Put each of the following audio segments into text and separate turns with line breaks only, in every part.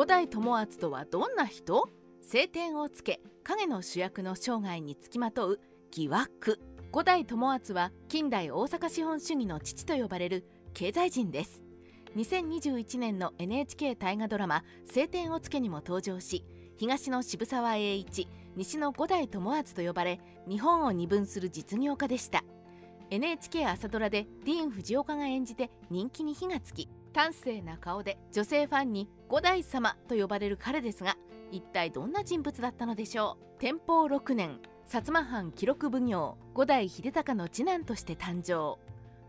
五代友厚とはどんな人？晴天をつけ影の主役の生涯につきまとう疑惑。五代友厚は近代大阪資本主義の父と呼ばれる経済人です。2021年の NHK 大河ドラマ「晴天をつけ」にも登場し東の渋沢栄一西の五代友厚と呼ばれ日本を二分する実業家でした。NHK 朝ドラでディーン・フジオカが演じて人気に火がつき端正な顔で女性ファンに五代様と呼ばれる彼ですが一体どんな人物だったのでしょう？天保6年薩摩藩記録奉行五代秀隆の次男として誕生。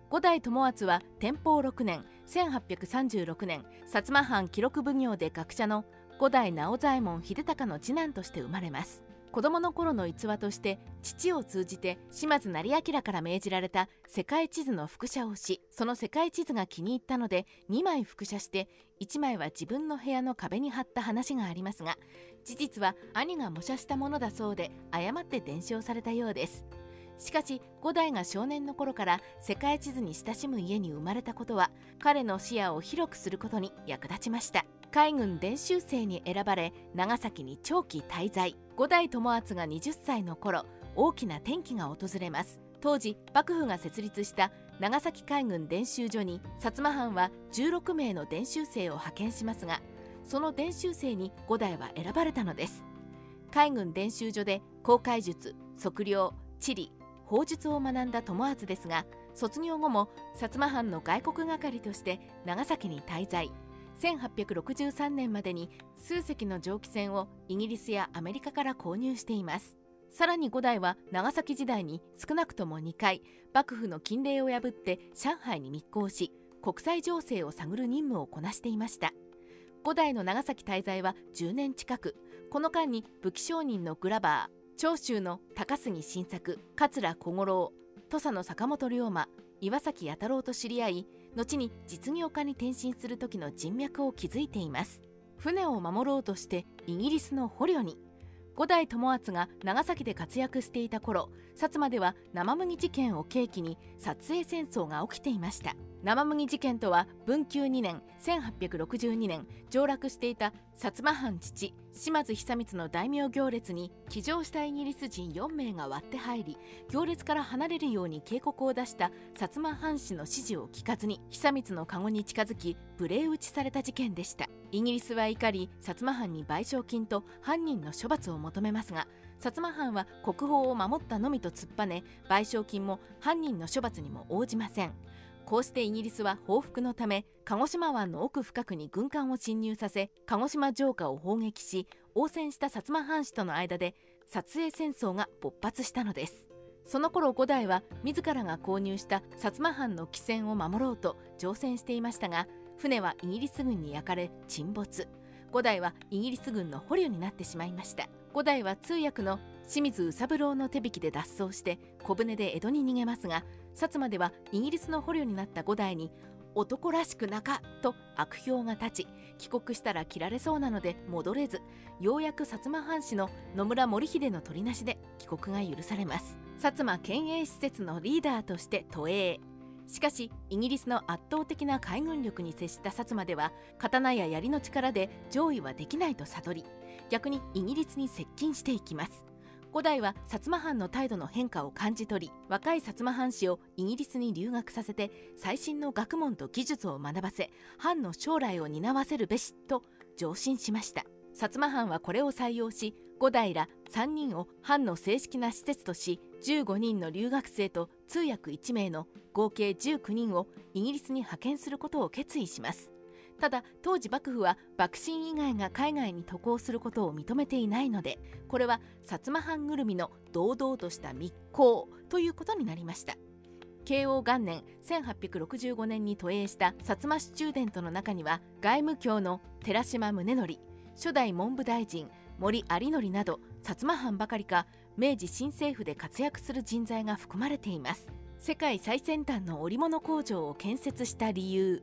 五代友厚は天保6年1836年薩摩藩記録奉行で学者の五代直左衛門秀隆の次男として生まれます。子供の頃の逸話として父を通じて島津成明から命じられた世界地図の複写をしその世界地図が気に入ったので2枚複写して1枚は自分の部屋の壁に貼った話がありますが事実は兄が模写したものだそうで誤って伝承されたようです。しかし五代が少年の頃から世界地図に親しむ家に生まれたことは彼の視野を広くすることに役立ちました。海軍伝習生に選ばれ長崎に長期滞在。五代友厚が20歳の頃大きな転機が訪れます。当時幕府が設立した長崎海軍伝習所に薩摩藩は16名の伝習生を派遣しますがその伝習生に五代は選ばれたのです。海軍伝習所で航海術測量地理法術を学んだ友厚ですが卒業後も薩摩藩の外国係として長崎に滞在。1863年までに数隻の蒸気船をイギリスやアメリカから購入しています。さらに五代は長崎時代に少なくとも2回幕府の禁令を破って上海に密航し国際情勢を探る任務をこなしていました。五代の長崎滞在は10年近く。この間に武器商人のグラバー長州の高杉晋作桂小五郎土佐の坂本龍馬岩崎弥太郎と知り合い後に実業家に転身する時の人脈を築いています。船を守ろうとしてイギリスの捕虜に。五代友厚が長崎で活躍していた頃薩摩では生麦事件を契機に撮影戦争が起きていました。生麦事件とは文久2年1862年上洛していた薩摩藩父島津久光の大名行列に騎乗したイギリス人4名が割って入り行列から離れるように警告を出した薩摩藩士の指示を聞かずに久光の籠に近づき無礼打ちされた事件でした。イギリスは怒り薩摩藩に賠償金と犯人の処罰を求めますが薩摩藩は国宝を守ったのみと突っぱね賠償金も犯人の処罰にも応じません。こうしてイギリスは報復のため鹿児島湾の奥深くに軍艦を侵入させ鹿児島城下を砲撃し応戦した薩摩藩士との間で撮影戦争が勃発したのです。その頃五代は自らが購入した薩摩藩の汽船を守ろうと乗船していましたが船はイギリス軍に焼かれ沈没。五代はイギリス軍の捕虜になってしまいました。五代は通訳の清水宇三郎の手引きで脱走して小舟で江戸に逃げますが薩摩ではイギリスの捕虜になった五代に男らしくなかと悪評が立ち帰国したら切られそうなので戻れずようやく薩摩藩士の野村守秀の取りなしで帰国が許されます。薩摩県営施設のリーダーとして都営しかしイギリスの圧倒的な海軍力に接した薩摩では刀や槍の力で上位はできないと悟り逆にイギリスに接近していきます。五代は薩摩藩の態度の変化を感じ取り若い薩摩藩士をイギリスに留学させて最新の学問と技術を学ばせ藩の将来を担わせるべしと上申しました。薩摩藩はこれを採用し五代ら3人を藩の正式な施設とし15人の留学生と通訳1名の合計19人をイギリスに派遣することを決意します。ただ当時幕府は幕臣以外が海外に渡航することを認めていないのでこれは薩摩藩ぐるみの堂々とした密航ということになりました。慶応元年1865年に渡英した薩摩スチューデントの中には外務卿の寺島宗則初代文部大臣森有則など薩摩藩ばかりか明治新政府で活躍する人材が含まれています。世界最先端の織物工場を建設した理由。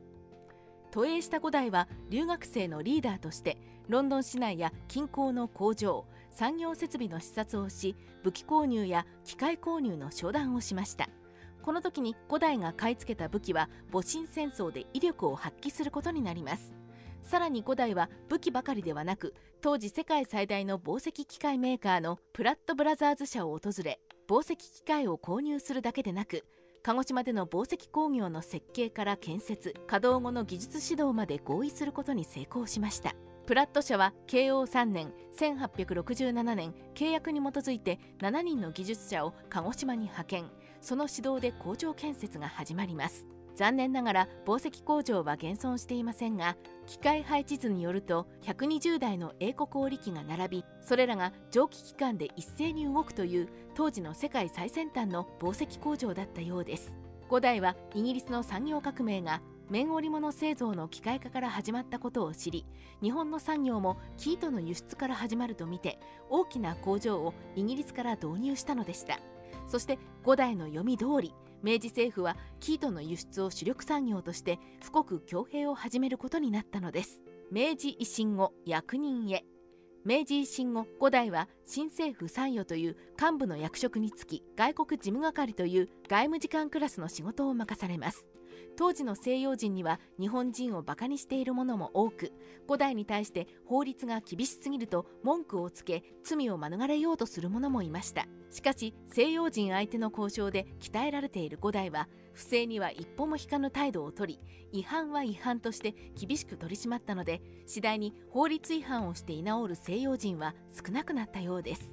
都営した5代は留学生のリーダーとしてロンドン市内や近郊の工場産業設備の視察をし武器購入や機械購入の商談をしました。この時に5代が買い付けた武器は戊辰戦争で威力を発揮することになります。さらに五代は武器ばかりではなく当時世界最大の紡績機械メーカーのプラットブラザーズ社を訪れ紡績機械を購入するだけでなく鹿児島での紡績工業の設計から建設稼働後の技術指導まで合意することに成功しました。プラット社は慶応3年1867年契約に基づいて7人の技術者を鹿児島に派遣。その指導で工場建設が始まります。残念ながら紡績工場は現存していませんが機械配置図によると120台の英国織機が並びそれらが蒸気機関で一斉に動くという当時の世界最先端の紡績工場だったようです。5台はイギリスの産業革命が綿織物製造の機械化から始まったことを知り日本の産業も生糸の輸出から始まると見て大きな工場をイギリスから導入したのでした。そして5代の読み通り明治政府は生糸の輸出を主力産業として富国強兵を始めることになったのです。明治維新後役人へ。明治維新後5代は新政府参与という幹部の役職につき外国事務係という外務次官クラスの仕事を任されます。当時の西洋人には日本人をバカにしているものも多く古代に対して法律が厳しすぎると文句をつけ罪を免れようとする者もいました。しかし西洋人相手の交渉で鍛えられている五代は不正には一歩も引かぬ態度をとり違反は違反として厳しく取り締まったので次第に法律違反をして居直る西洋人は少なくなったようです。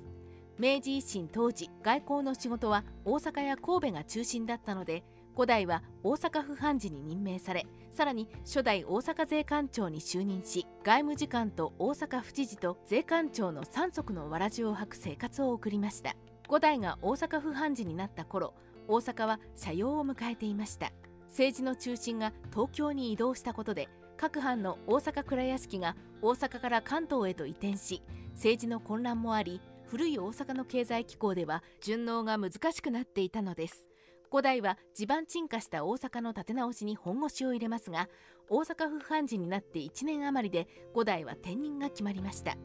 明治維新当時外交の仕事は大阪や神戸が中心だったので五代は大阪府判事に任命されさらに初代大阪税関長に就任し外務次官と大阪府知事と税関長の3足のわらじを履く生活を送りました。五代が大阪府判事になった頃大阪は社用を迎えていました。政治の中心が東京に移動したことで各藩の大阪蔵屋敷が大阪から関東へと移転し政治の混乱もあり古い大阪の経済機構では順応が難しくなっていたのです。五代は地盤沈下した大阪の立て直しに本腰を入れますが大阪府判事になって1年余りで五代は転任が決まりました。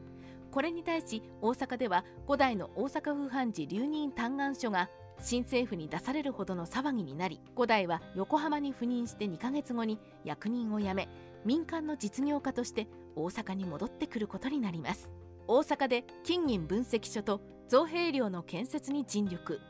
これに対し大阪では五代の大阪府判事留任嘆願書が新政府に出されるほどの騒ぎになり五代は横浜に赴任して2ヶ月後に役人を辞め民間の実業家として大阪に戻ってくることになります。大阪で金銀分析所と造幣寮の建設に尽力。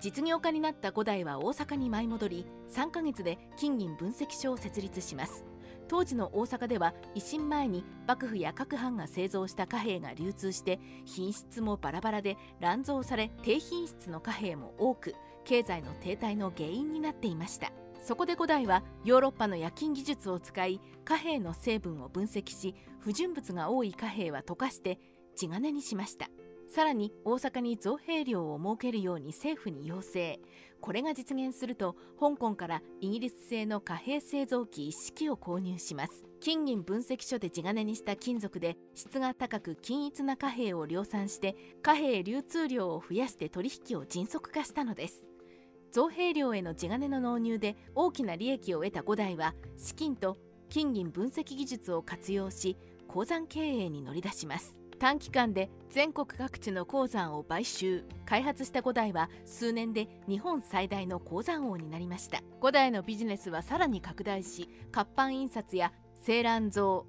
実業家になった五代は大阪に舞い戻り3ヶ月で金銀分析所を設立します。当時の大阪では維新前に幕府や各藩が製造した貨幣が流通して品質もバラバラで乱造され低品質の貨幣も多く経済の停滞の原因になっていました。そこで五代はヨーロッパの冶金技術を使い貨幣の成分を分析し不純物が多い貨幣は溶かして地金にしました。さらに大阪に造幣寮を設けるように政府に要請。これが実現すると香港からイギリス製の貨幣製造機一式を購入します。金銀分析所で地金にした金属で質が高く均一な貨幣を量産して貨幣流通量を増やして取引を迅速化したのです。造幣量への地金の納入で大きな利益を得た5代は資金と金銀分析技術を活用し鉱山経営に乗り出します。短期間で全国各地の鉱山を買収。開発した五代は数年で日本最大の鉱山王になりました。五代のビジネスはさらに拡大し活版印刷や青蘭蔵青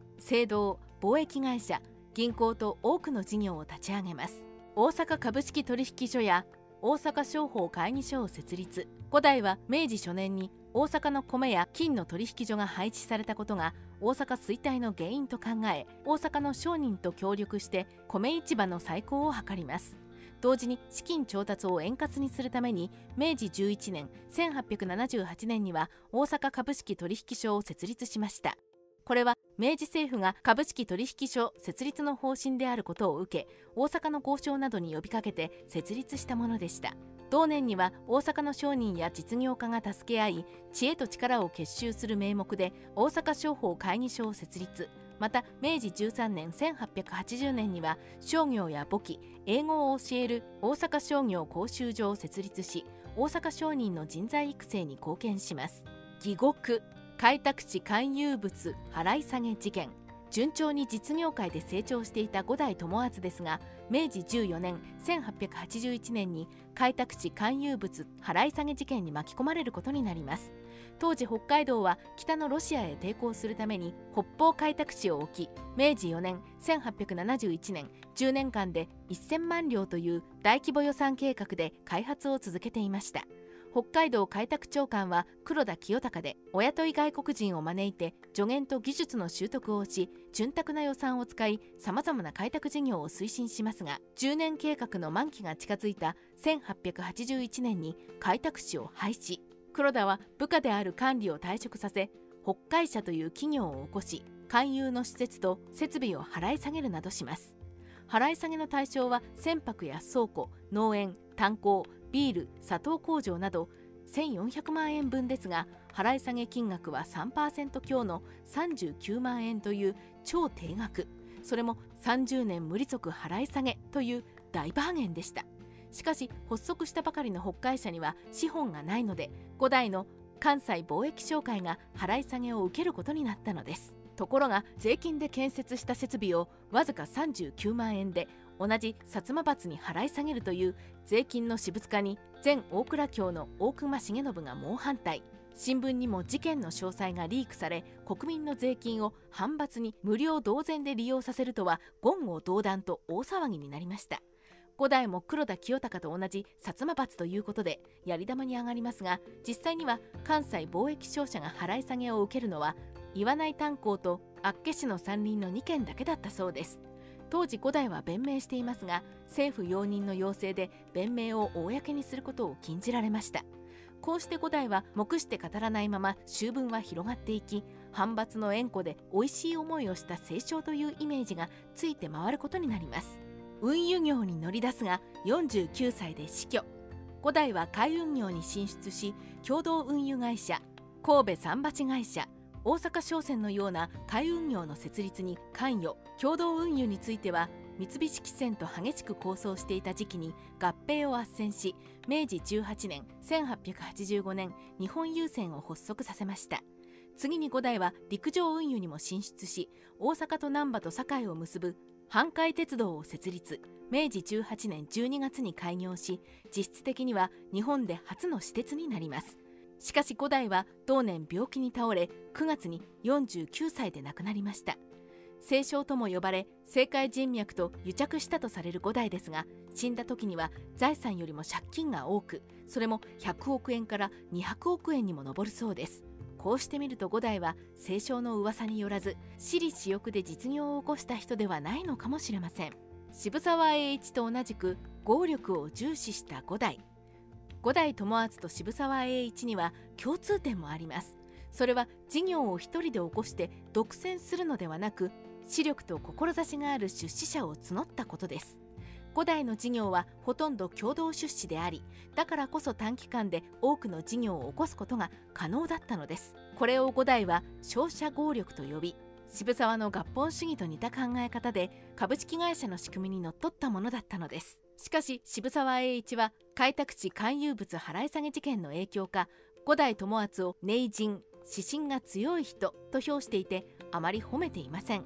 銅貿易会社銀行と多くの事業を立ち上げます。大阪株式取引所や大阪商法会議所を設立。五代は明治初年に大阪の米や金の取引所が配置されたことが大阪衰退の原因と考え大阪の商人と協力して米市場の再興を図ります。同時に資金調達を円滑にするために明治11年1878年には大阪株式取引所を設立しました。これは明治政府が株式取引所設立の方針であることを受け大阪の交渉などに呼びかけて設立したものでした。同年には大阪の商人や実業家が助け合い知恵と力を結集する名目で大阪商法会議所を設立。また明治13年1880年には商業や簿記英語を教える大阪商業講習所を設立し大阪商人の人材育成に貢献します。義国開拓地勧誘物払い下げ事件。順調に実業界で成長していた五代友厚ですが明治14年1881年に開拓地勧誘物払い下げ事件に巻き込まれることになります。当時北海道は北のロシアへ抵抗するために北方開拓地を置き明治4年1871年10年間で1000万両という大規模予算計画で開発を続けていました。北海道開拓長官は黒田清隆でお雇い外国人を招いて助言と技術の習得をし潤沢な予算を使いさまざまな開拓事業を推進しますが10年計画の満期が近づいた1881年に開拓地を廃止。黒田は部下である管理を退職させ北海社という企業を起こし勧誘の施設と設備を払い下げるなどします。払い下げの対象は船舶や倉庫農園炭鉱ビール砂糖工場など1400万円分ですが払い下げ金額は3%強の39万円という超低額。それも30年無利息払い下げという大バーゲンでした。しかし発足したばかりの北海社には資本がないので5代の関西貿易商会が払い下げを受けることになったのです。ところが税金で建設した設備をわずか39万円で同じ薩摩閥に払い下げるという税金の私物化に前大倉卿の大隈重信が猛反対。新聞にも事件の詳細がリークされ国民の税金を反発に無料同然で利用させるとは言語道断と大騒ぎになりました。五代も黒田清隆と同じ薩摩閥ということでやり玉に上がりますが実際には関西貿易商社が払い下げを受けるのは岩内炭鉱と厚岸の山林の2軒だけだったそうです。当時五代は弁明していますが政府容認の要請で弁明を公にすることを禁じられました。こうして五代は目して語らないまま秋分は広がっていき反発の縁故で美味しい思いをした清少というイメージがついて回ることになります。運輸業に乗り出すが49歳で死去。五代は海運業に進出し共同運輸会社神戸桟橋会社大阪商船のような海運業の設立に関与共同運輸については三菱汽船と激しく構想していた時期に合併を斡旋し明治18年1885年日本郵船を発足させました。次に五代は陸上運輸にも進出し大阪と難波と堺を結ぶ阪海鉄道を設立。明治18年12月に開業し実質的には日本で初の私鉄になります。しかし五代は同年病気に倒れ9月に49歳で亡くなりました。清少とも呼ばれ政界人脈と癒着したとされる五代ですが死んだ時には財産よりも借金が多くそれも100億円から200億円にも上るそうです。こうしてみると五代は清少の噂によらず私利私欲で実業を起こした人ではないのかもしれません。渋沢栄一と同じく合力を重視した五代。五代友厚と渋沢栄一には共通点もあります。それは事業を一人で起こして独占するのではなく視力と志がある出資者を募ったことです。五代の事業はほとんど共同出資でありだからこそ短期間で多くの事業を起こすことが可能だったのです。これを五代は商社合力と呼び渋沢の合本主義と似た考え方で株式会社の仕組みにのっとったものだったのです。しかし渋沢栄一は開拓地勧誘物払い下げ事件の影響か五代友厚を名人指針が強い人と評していてあまり褒めていません。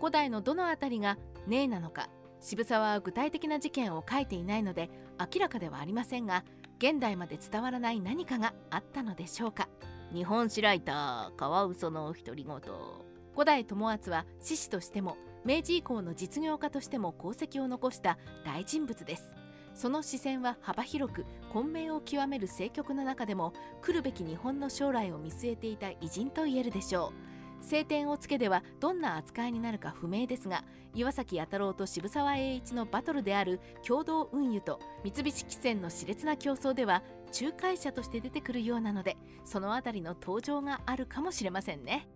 五代のどのあたりが「ねえ」なのか渋沢は具体的な事件を書いていないので明らかではありませんが現代まで伝わらない何かがあったのでしょうか。日本史ライターカワウソの独り言。五代友厚は志士としても明治以降の実業家としても功績を残した大人物ですその視線は幅広く混迷を極める政局の中でも来るべき日本の将来を見据えていた偉人と言えるでしょう晴天をつけではどんな扱いになるか不明ですが岩崎弥太郎と渋沢栄一のバトルである共同運輸と三菱汽船の熾烈な競争では仲介者として出てくるようなのでその辺りの登場があるかもしれませんね。